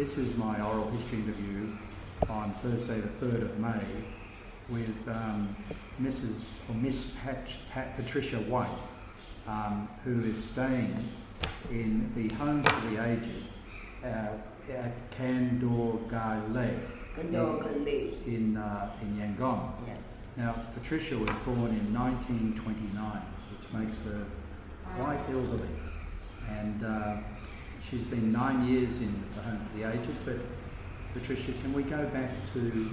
this is my oral history interview on Thursday, the 3rd of May, with um, Mrs. or Miss Pat, Pat Patricia White, um, who is staying in the Home for the Aged uh, at Kandorgale Kandorgale. in, uh, in Yangon. Yeah. Now, Patricia was born in 1929, which makes her quite elderly. And uh, she's been nine years in the Home for the Aged. But, Patricia, can we go back to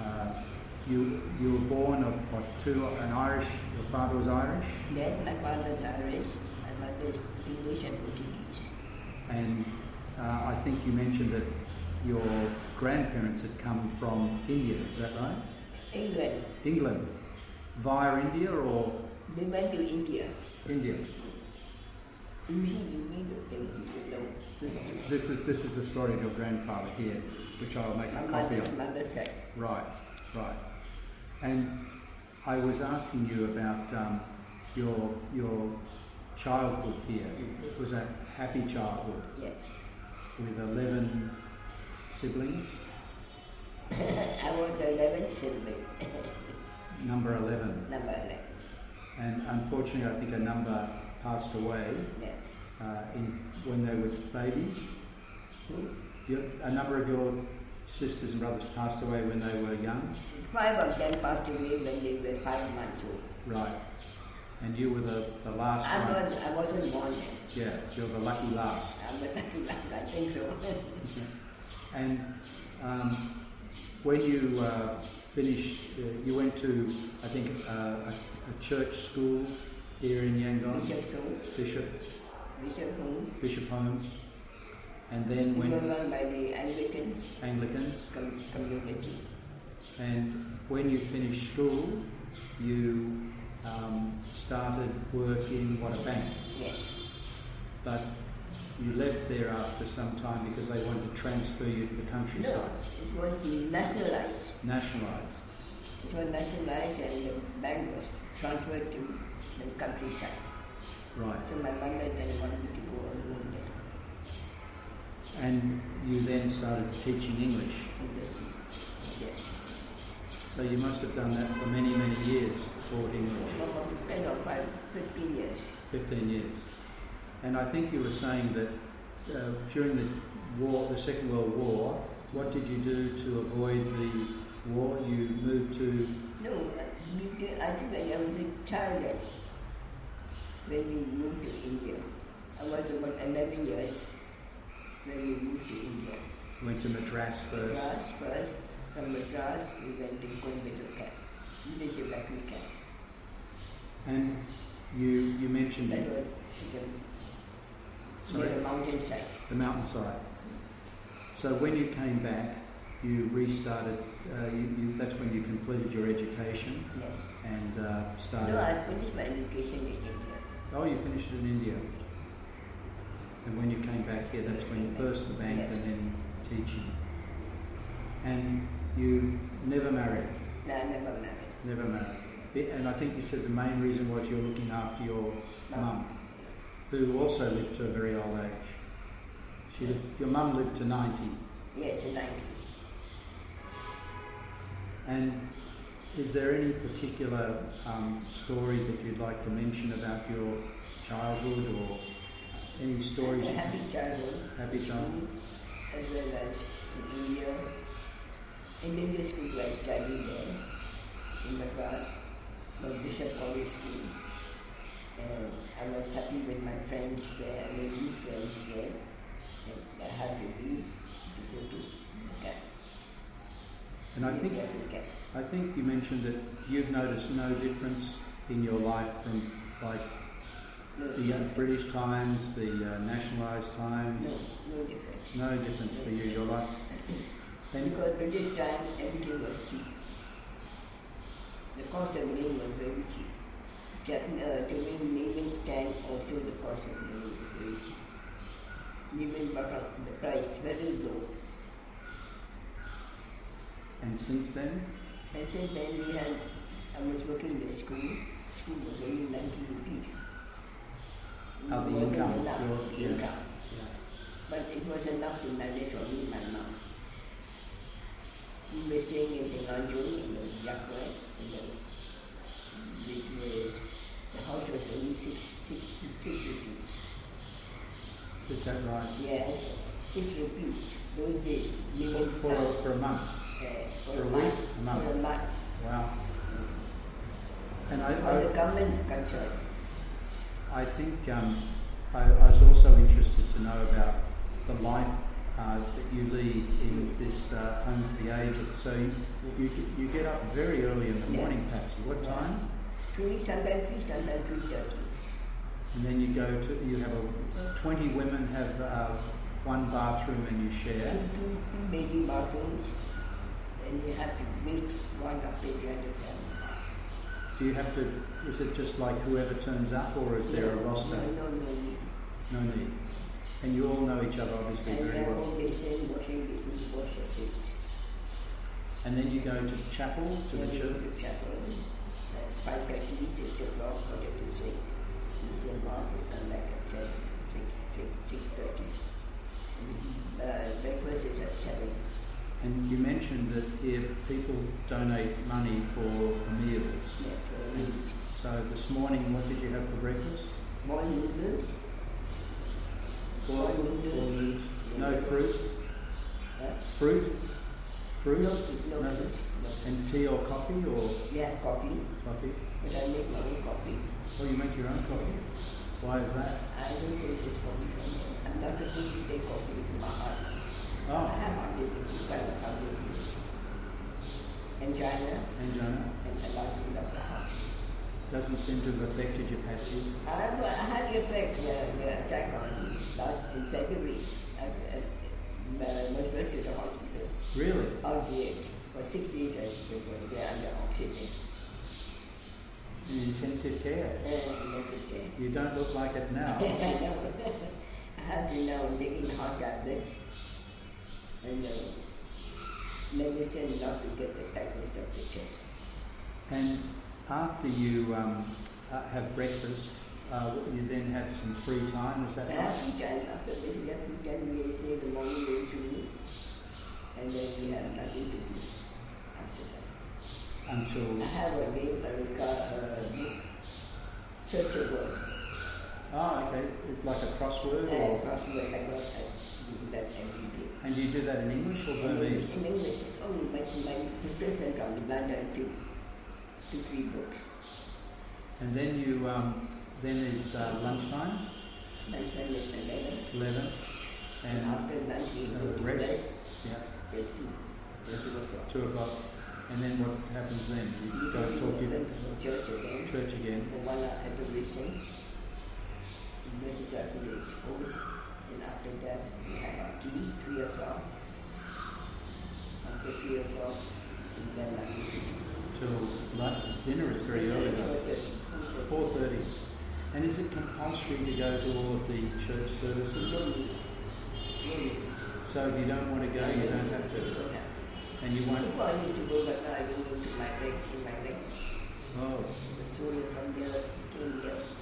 uh, you? You were born of what, two, an Irish, your father was Irish, Then my father is Irish, my mother is English and Portuguese. and uh, I think you mentioned that your grandparents had come from India, is that right? England. England. Via India or We went to India. India? Usually you meet the thing you know. This is this is the story of your grandfather here, which I'll make My a copy of. Right, right. And I was asking you about um, your your childhood here. It was a happy childhood Yes. with eleven siblings. I was 11 sibling. Number eleven, Number 11. and unfortunately, I think a number passed away Yes. uh, in when they were babies. Your, a number of your sisters and brothers passed away when they were young. Five of them passed away when they were five months old. Right. And you were the, the last I, one. was, I wasn't born then. Yeah, you're the lucky last. I'm a lucky man, I think so. And um, when you uh, finished, uh, you went to, I think, uh, a, a church school here in Yangon, Bishop Home. Bishop, Bishop Home. Bishop Holmes. And then We were when run by the Anglican Anglicans. com- community. And when you finished school, you um, started work in what a bank. Yes. But you left there after some time because they wanted to transfer you to the countryside. No, it was nationalized. nationalised. It was nationalized and the bank was transferred to the countryside. Right. So my mother then wanted me to go alone there. And you then started teaching English. English. Yes. So you must have done that for many, many years, taught English. About 10 or 5, 15 years. 15 years. And I think you were saying that uh, during the war, the Second World War, what did you do to avoid the war? You moved to, No, we did, I I was a child when we moved to India. I was about 11 years when we moved to India. went to Madras first. Madras first. From Madras, we went to Coimbatore camp, leadership battery camp. And you, you mentioned That was the, Sorry? the mountainside. the mountainside. So when you came back, you restarted, uh, you, you, that's when you completed your education Yes. and uh, started. No, I finished my education in India. Oh, you finished it in India. And when you came back here, that's when you first the bank Yes. and then teaching. And you never married, No, I never married. never married. And I think you said the main reason was you're looking after your Mum. mum, who also lived to a very old age. She lived, your mum lived to 90. Yes, to 90. And is there any particular um, story that you'd like to mention about your childhood or any stories? A happy childhood. Happy childhood. As well as in India. In India school I studied there. In Madras. But Bishop College School. And I was happy with my friends there. I made new friends there. And I had to leave to go to. And I think India to camp. I think you mentioned that you've noticed no difference in your life from like the uh, British times, the uh, nationalised times. no no difference. No difference for you. Your life. And Because British Times, everything was cheap. The cost of living was very cheap. Uh, to make living also the cost of living was very cheap. Living brought up the price very low. And since then, And since then we had, I was working in the school, school was only 90 rupees. Oh, the income, enough, the yeah. income. yeah. but it was enough to manage only my mom. We were staying in the Tenganjung in the Yakwe, in the, which was, the house was only 6, six, six, six rupees. Is that right? Yes, six rupees. Those days, living For, for, for a month? For, for a a month. A month. For month. Wow. And I, the I, government concern. I think um, I, I was also interested to know about the life uh, that you lead in this uh, home for the aged. So you, you, get- you get up very early in the Yeah. morning, Patsy. What time? Three, sometimes three, sometimes three thirty. And then you go to, you have a, 20 women have uh, one bathroom and you share. Two, two, two baby bathrooms, and you have to wait one after the other. Do you have to, is it just like whoever turns up or is there a roster? No, no, no. No need. And you all know each other obviously And very well. home basin, washing basin, wash your. And then you go to the chapel, to the you go church. to chapel, uh, breakfast is at seven. And you mentioned that here people donate money for the meals. Yeah, for And meals. so this morning, what did you have for breakfast? More noodles, noodles. No fruit? Fruit? Fruit? No, no, No. fruit. And tea or coffee or Yeah, coffee, coffee? but I make my own coffee. Oh, you make your own coffee? Why is that? I don't take this coffee from. I'm not supposed to take coffee from my heart. I Oh, have of two kind of houses. Angina angina. and enlargement of the heart. Doesn't seem to have affected you, Patsy. I, have- I had the effect, the, the attack on last in February. I, I, I was rushed to the hospital. Really? Oh, RGH. For six days I was there under oxygen. In intensive care. And that's okay. You don't look like it now. I have been now taking heart tablets and uh, medicine not to get the tightness of the chest. And after you um, uh, have breakfast, uh, you then have some free time, is that right? Every time after this, every time we say the morning rosary, and then we have nothing to do after that. I have a name, a a book, Search a Word, oh, okay, like a crossword and or, crossword, I got I do that every day. and you do that in English or Burmese? In English, oh, my, my sister sent from London to, to three books. And then you, um, then is uh, lunchtime, son is 11, 11, and and after lunch we uh, go to rest, rest, yeah, till two, till two o'clock. 2 o'clock. And then what happens then? You go talk to church again. church again. for one hour adoration. Blessed are to the exposed. And after that, we have our tea, 3 o'clock. After 3 o'clock, and then I Till lunch, dinner is very early though. 4.30. And is it compulsory to go to all of the church services? So if you don't want to go, you don't have to. And you won't. Before I used to go, but now I go to my leg, in my leg. Oh, The soul from there came here.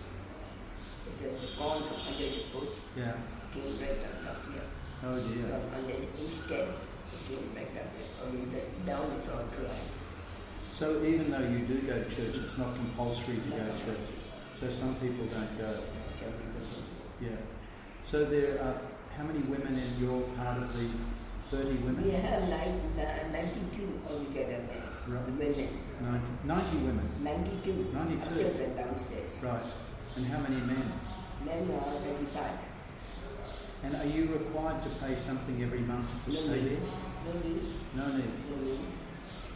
A gone under the foot, yeah. came right up up here. Oh dear. From under the instead, it came back up here. Only the down is all dry. So even though you do go to church, it's not compulsory to go to church. So some people don't go. Some people don't. Yeah. So there are how many women in your part of the 30 women? Yeah, nine, uh, 92 altogether Right. women. 90, 90 women. 92. 92. Upstairs and downstairs. Right. And how many men? Men are 35. And are you required to pay something every month to No stay need. there? No need. No need. No need.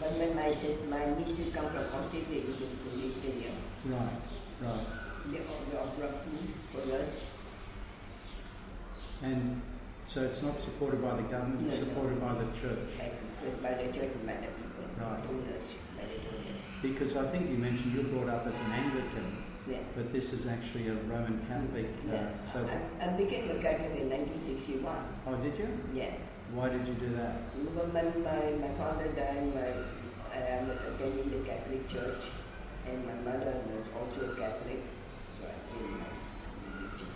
But when my, sis- my nieces come from Australia, we can police here. Right. Right. They all brought food for us. And so it's not supported by the government, it's No, no. supported by the church. By the church and by the people. Right. Donors. By the donors. Because I think you mentioned you're brought up as an Anglican, Yeah. but this is actually a Roman Catholic. Uh, Yeah. so, I, I became a Catholic in 1961. oh, did you? Yes. Why did you do that? When my, my, my father died, my, I was attending the Catholic Church, and my mother was also a Catholic, so I came my religion.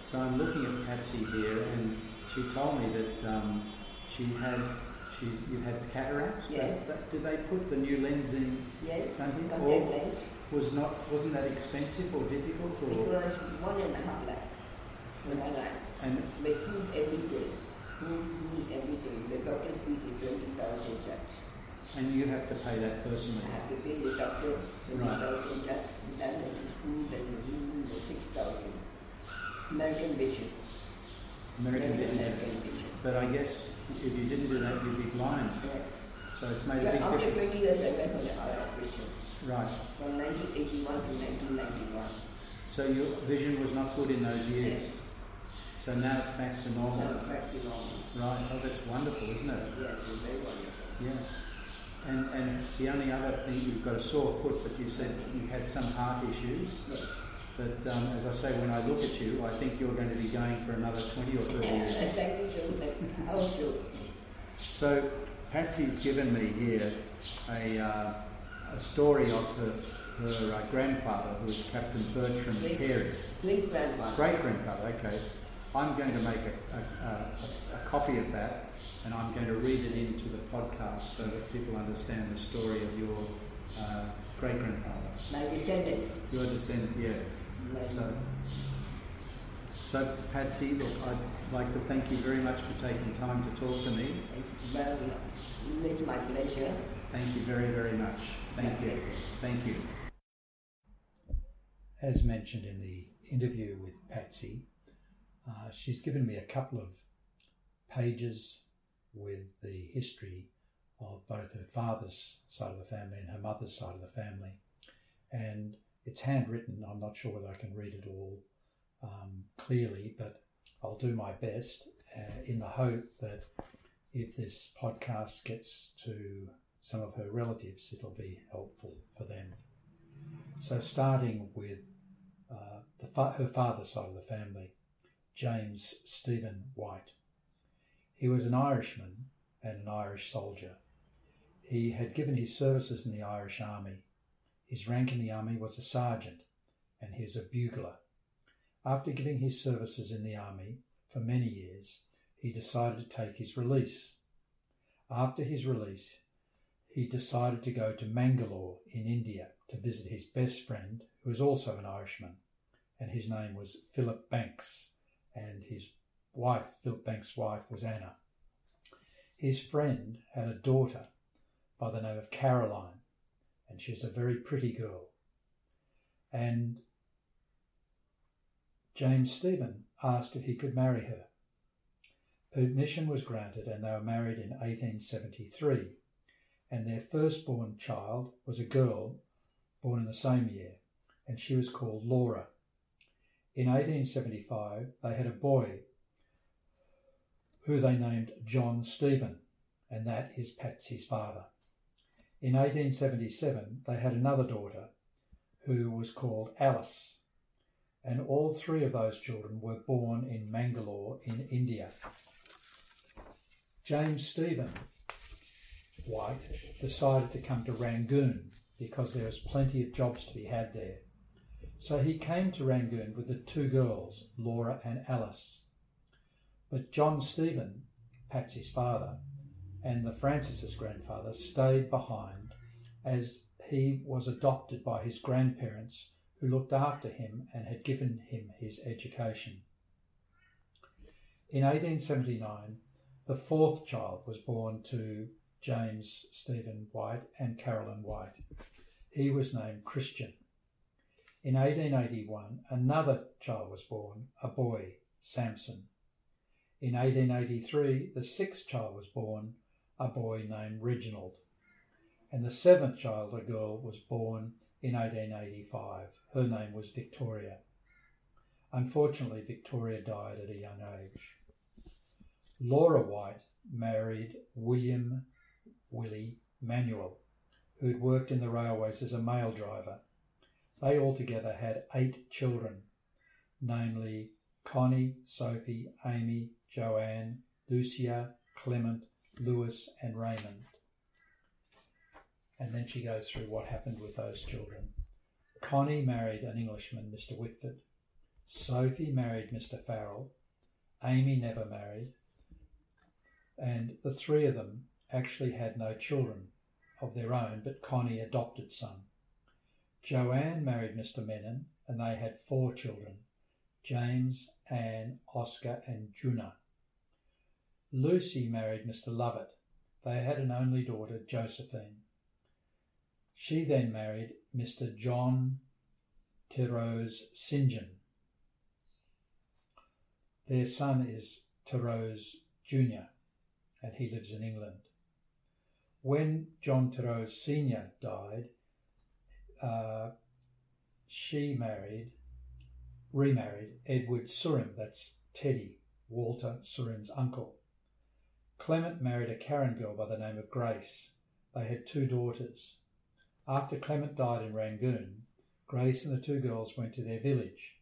So So I'm looking at Patsy here, and she told me that um, she had she's you had cataracts. Yes. But did they put the new lens in? Yes, you? contact lens. was not wasn't that expensive or difficult It was one and a half lakh. When I like, and with food everything. Food, food, everything. The doctor's fees is twenty thousand charge. and you have to pay that personally. I have to pay the doctor twenty Right. thousand charge. Then the food and the room the six thousand. American vision. American American, Vision. But I guess if you didn't do that, you'd be blind. Yes. So it's made a big after difference. twenty years I went for the eye operation. Right. From nineteen eighty one to nineteen ninety one. So your vision was not good in those years. Yes. So now it's back to normal. Now it's back to normal. Right. Oh, that's wonderful, isn't it? Yes, it's very wonderful. Yeah. And and the only other thing you've got a sore foot, but you said you had some heart issues. Yes. But um, as I say, when I look at you, I think you're going to be going for another 20 or 30 years. Thank you so much. So Patsy's given me here a, uh, a story of her, her uh, grandfather, who was Captain Bertram Great. Carey. great grandfather. Great grandfather, okay. I'm going to make a, a, a, a copy of that and I'm going to read it into the podcast so that people understand the story of your uh, great grandfather. My descendants. Your descendant, yeah. My, So, so Patsy, look, I'd like to thank you very much for taking time to talk to me. well, it's my pleasure. Thank you very, very much. Thank My you. pleasure. Thank you. As mentioned in the interview with Patsy, uh, she's given me a couple of pages with the history of both her father's side of the family and her mother's side of the family. And it's handwritten. I'm not sure whether I can read it all um, clearly, but I'll do my best uh, in the hope that if this podcast gets to some of her relatives, it'll be helpful for them. So, starting with uh, the fa- her father's side of the family, James Stephen White. He was an Irishman and an Irish soldier. He had given his services in the Irish Army. His rank in the Army was a sergeant, and he was a bugler. After giving his services in the Army for many years, he decided to take his release. After his release, he decided to go to Mangalore in India to visit his best friend, who was also an Irishman, and his name was Philip Banks, and his wife, Philip Banks' wife, was Anna. His friend had a daughter by the name of Caroline, and she was a very pretty girl. And James Stephen asked if he could marry her. Permission was granted, and they were married in 1873 and their firstborn child was a girl born in the same year, and she was called Laura. In 1875, they had a boy who they named John Stephen, and that is Patsy's father. In 1877, they had another daughter who was called Alice, and all three of those children were born in Mangalore in India. James Stephen White decided to come to Rangoon because there was plenty of jobs to be had there. So he came to Rangoon with the two girls, Laura and Alice. But John Stephen, Patsy's father, and the Francis's grandfather stayed behind as he was adopted by his grandparents who looked after him and had given him his education. In 1879, the fourth child was born to James Stephen White and Carolyn White. He was named Christian. In 1881, another child was born, a boy, Samson. In 1883, the sixth child was born, a boy named Reginald. And the seventh child, a girl, was born in 1885. Her name was Victoria. Unfortunately, Victoria died at a young age. Laura White married William Willie Manuel, who had worked in the railways as a mail driver. They altogether had eight children, namely Connie, Sophie, Amy, Joanne, Lucia, Clement, Lewis, and Raymond. And then she goes through what happened with those children. Connie married an Englishman, Mr. Whitford. Sophie married Mr. Farrell. Amy never married. And the three of them actually had no children of their own, but Connie adopted some. Joanne married Mr. Menon, and they had four children James, Anne, Oscar, and Juna. Lucy married Mr. Lovett. They had an only daughter, Josephine. She then married Mr. John Terose St. John. Their son is Terose Jr., and he lives in England. When John Terose Sr. died, uh, she married, remarried Edward Surin, that's Teddy, Walter Surin's uncle. Clement married a Karen girl by the name of Grace. They had two daughters. After Clement died in Rangoon, Grace and the two girls went to their village.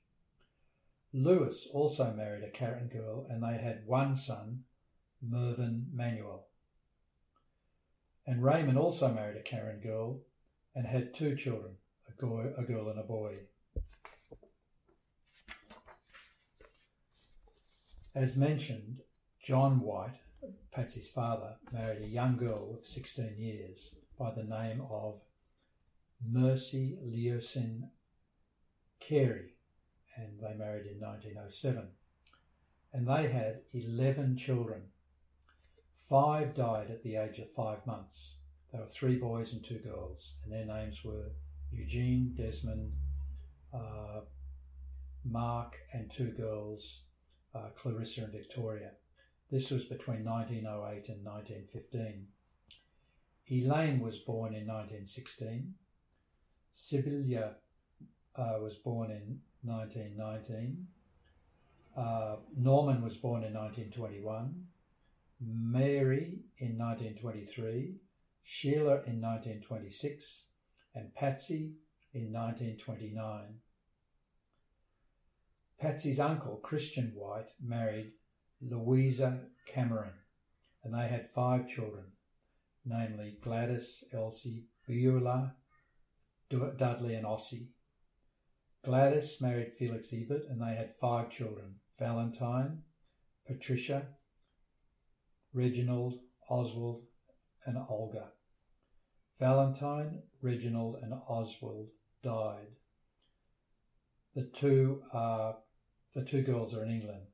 Lewis also married a Karen girl and they had one son, Mervyn Manuel. And Raymond also married a Karen girl and had two children, a, girl, a girl and a boy. As mentioned, John White, Patsy's father, married a young girl of 16 years by the name of Mercy Leosin Carey, and they married in 1907. And they had 11 children. Five died at the age of five months. There were three boys and two girls, and their names were Eugene, Desmond, uh, Mark, and two girls, uh, Clarissa and Victoria. This was between 1908 and 1915. Elaine was born in 1916. Sibylla uh, was born in 1919. Uh, Norman was born in 1921. Mary in 1923. Sheila in 1926. And Patsy in 1929. Patsy's uncle, Christian White, married Louisa Cameron, and they had five children, namely Gladys, Elsie, Beulah, Dudley, and Ossie. Gladys married Felix Ebert and they had five children Valentine, Patricia, Reginald, Oswald, and Olga. Valentine, Reginald, and Oswald died. The two are the two girls are in England.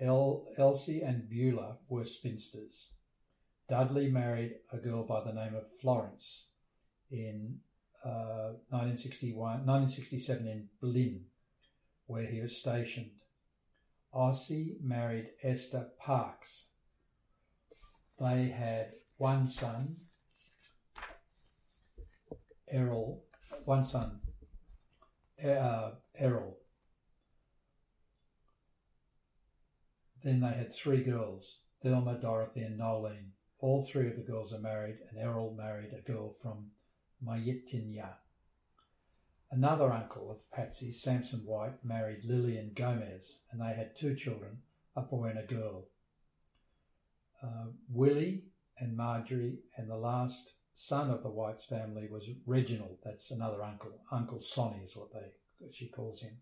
El, Elsie and Beulah were spinsters. Dudley married a girl by the name of Florence in 1961, uh, 1967 in Berlin, where he was stationed. Ossie married Esther Parks. They had one son, Errol, one son, uh, Errol. Then they had three girls, Thelma, Dorothy, and Nolene. All three of the girls are married, and Errol married a girl from Myitkyina. Another uncle of Patsy, Samson White, married Lillian Gomez, and they had two children, a boy and a girl. Uh, Willie and Marjorie, and the last son of the Whites family was Reginald. That's another uncle. Uncle Sonny is what they she calls him.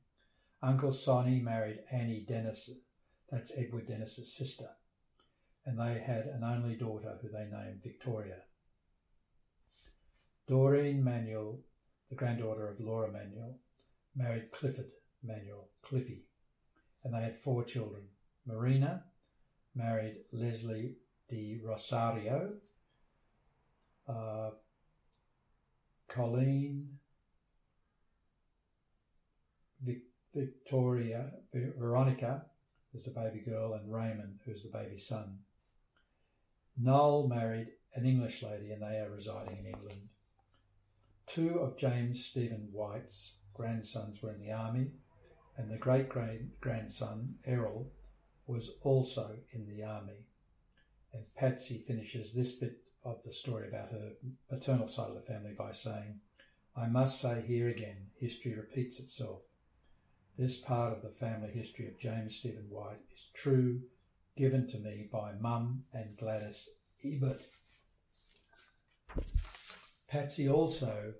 Uncle Sonny married Annie Dennis. That's Edward Dennis's sister, and they had an only daughter who they named Victoria. Doreen Manuel, the granddaughter of Laura Manuel, married Clifford Manuel, Cliffy, and they had four children. Marina married Leslie de Rosario, uh, Colleen, Vic- Victoria, Veronica, who's the baby girl, and Raymond, who's the baby son. Noel married an English lady, and they are residing in England. Two of James Stephen White's grandsons were in the army, and the great grandson, Errol, was also in the army. And Patsy finishes this bit of the story about her paternal side of the family by saying, I must say here again, history repeats itself. This part of the family history of James Stephen White is true, given to me by Mum and Gladys Ebert. Patsy also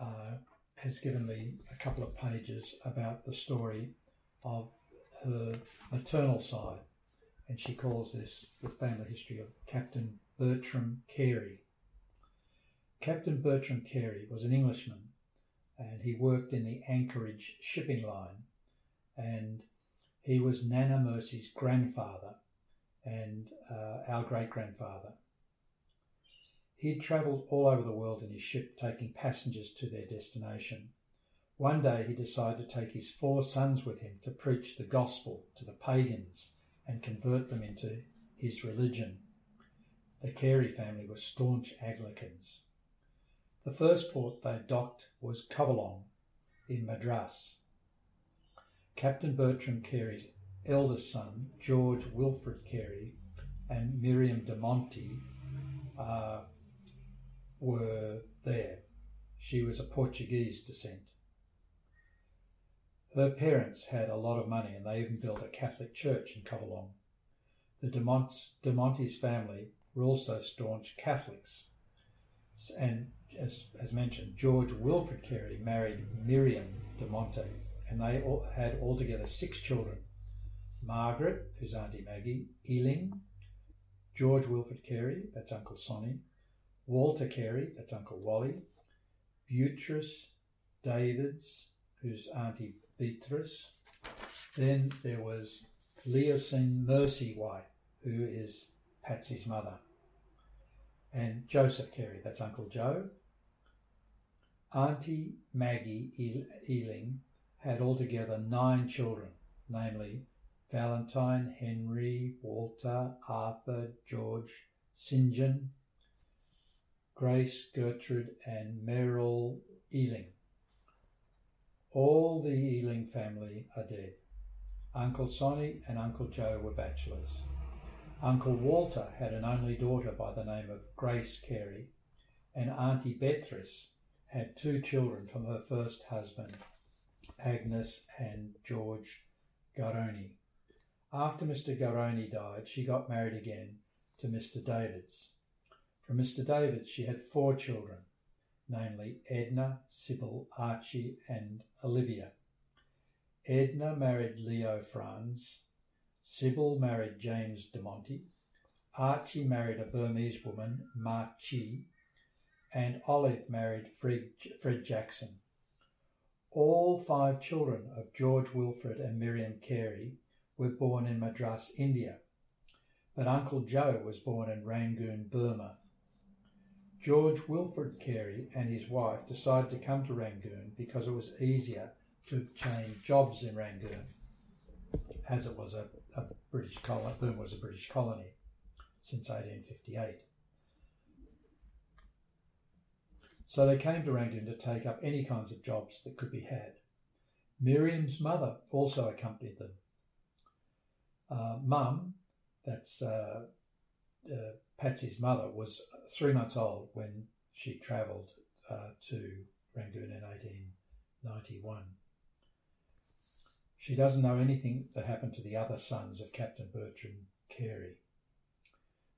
uh, has given me a couple of pages about the story of her maternal side, and she calls this the family history of Captain Bertram Carey. Captain Bertram Carey was an Englishman, and he worked in the Anchorage shipping line, and he was Nana Mercy's grandfather and uh, our great grandfather. He'd travelled all over the world in his ship, taking passengers to their destination. One day he decided to take his four sons with him to preach the gospel to the pagans and convert them into his religion. The Carey family were staunch Anglicans. The first port they docked was Covelong in Madras. Captain Bertram Carey's eldest son, George Wilfred Carey, and Miriam de Monte uh, were there. She was of Portuguese descent. Her parents had a lot of money and they even built a Catholic church in Covelong. The de, de Monte's family were also staunch Catholics. And as, as mentioned, George Wilfred Carey married Miriam de Monte and they all had altogether six children. Margaret, who's Auntie Maggie, Ealing, George Wilfred Carey, that's Uncle Sonny, Walter Carey, that's Uncle Wally, Beatrice Davids, who's Auntie Beatrice. Then there was Leosin Mercy White, who is Patsy's mother. And Joseph Carey, that's Uncle Joe. Auntie Maggie Ealing had altogether nine children, namely Valentine, Henry, Walter, Arthur, George, St. John, Grace, Gertrude, and Merrill Ealing. All the Ealing family are dead. Uncle Sonny and Uncle Joe were bachelors. Uncle Walter had an only daughter by the name of Grace Carey, and Auntie Beatrice had two children from her first husband, Agnes and George Garoni. After Mr. Garoni died, she got married again to Mr. Davids. From Mr. Davids, she had four children, namely Edna, Sybil, Archie, and Olivia. Edna married Leo Franz, Sybil married James de Monte, Archie married a Burmese woman, Ma Chi, and Olive married Fred, Fred Jackson. All five children of George Wilfred and Miriam Carey were born in Madras, India, but Uncle Joe was born in Rangoon, Burma. George Wilfred Carey and his wife decided to come to Rangoon because it was easier to obtain jobs in Rangoon, as it was a, a British colony. Burma was a British colony since 1858. So they came to Rangoon to take up any kinds of jobs that could be had. Miriam's mother also accompanied them. Uh, Mum, that's uh, uh, Patsy's mother was three months old when she travelled uh, to Rangoon in 1891. She doesn't know anything that happened to the other sons of Captain Bertram Carey,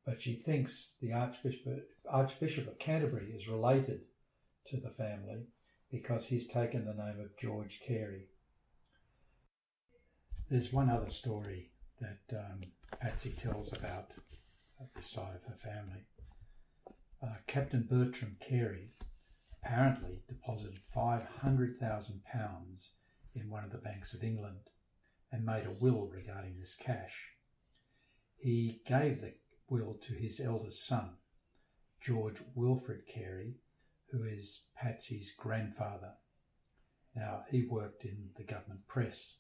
but she thinks the Archbishop, Archbishop of Canterbury is related to the family because he's taken the name of George Carey. There's one other story that um, Patsy tells about this side of her family. Uh, Captain Bertram Carey apparently deposited £500,000 in one of the banks of England and made a will regarding this cash. He gave the will to his eldest son, George Wilfred Carey, who is Patsy's grandfather. Now, he worked in the government press.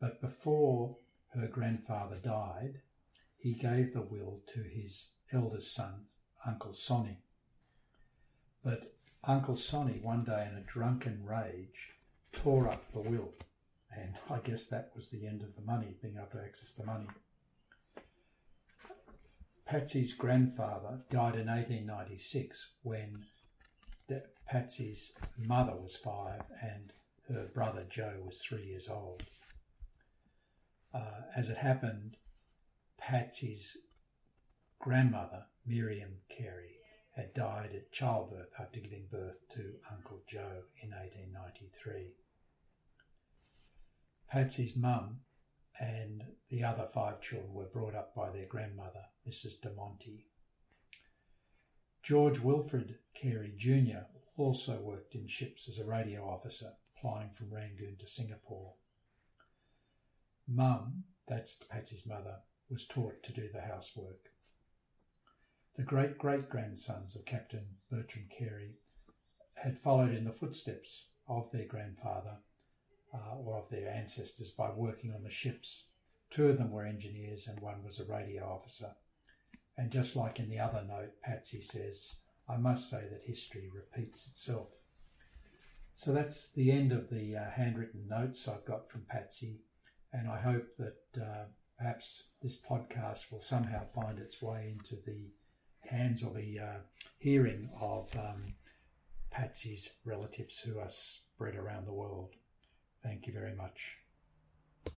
But before her grandfather died, he gave the will to his eldest son, Uncle Sonny. But Uncle Sonny, one day in a drunken rage, tore up the will. And I guess that was the end of the money, being able to access the money. Patsy's grandfather died in 1896 when Patsy's mother was five and her brother Joe was three years old. Uh, as it happened, Patsy's grandmother, Miriam Carey, had died at childbirth after giving birth to Uncle Joe in 1893. Patsy's mum and the other five children were brought up by their grandmother, Mrs. De Monte. George Wilfred Carey Jr. also worked in ships as a radio officer, flying from Rangoon to Singapore. Mum, that's Patsy's mother, was taught to do the housework. The great great grandsons of Captain Bertram Carey had followed in the footsteps of their grandfather uh, or of their ancestors by working on the ships. Two of them were engineers and one was a radio officer. And just like in the other note, Patsy says, I must say that history repeats itself. So that's the end of the uh, handwritten notes I've got from Patsy, and I hope that uh, perhaps this podcast will somehow find its way into the hands or the uh, hearing of um, Patsy's relatives who are spread around the world. Thank you very much.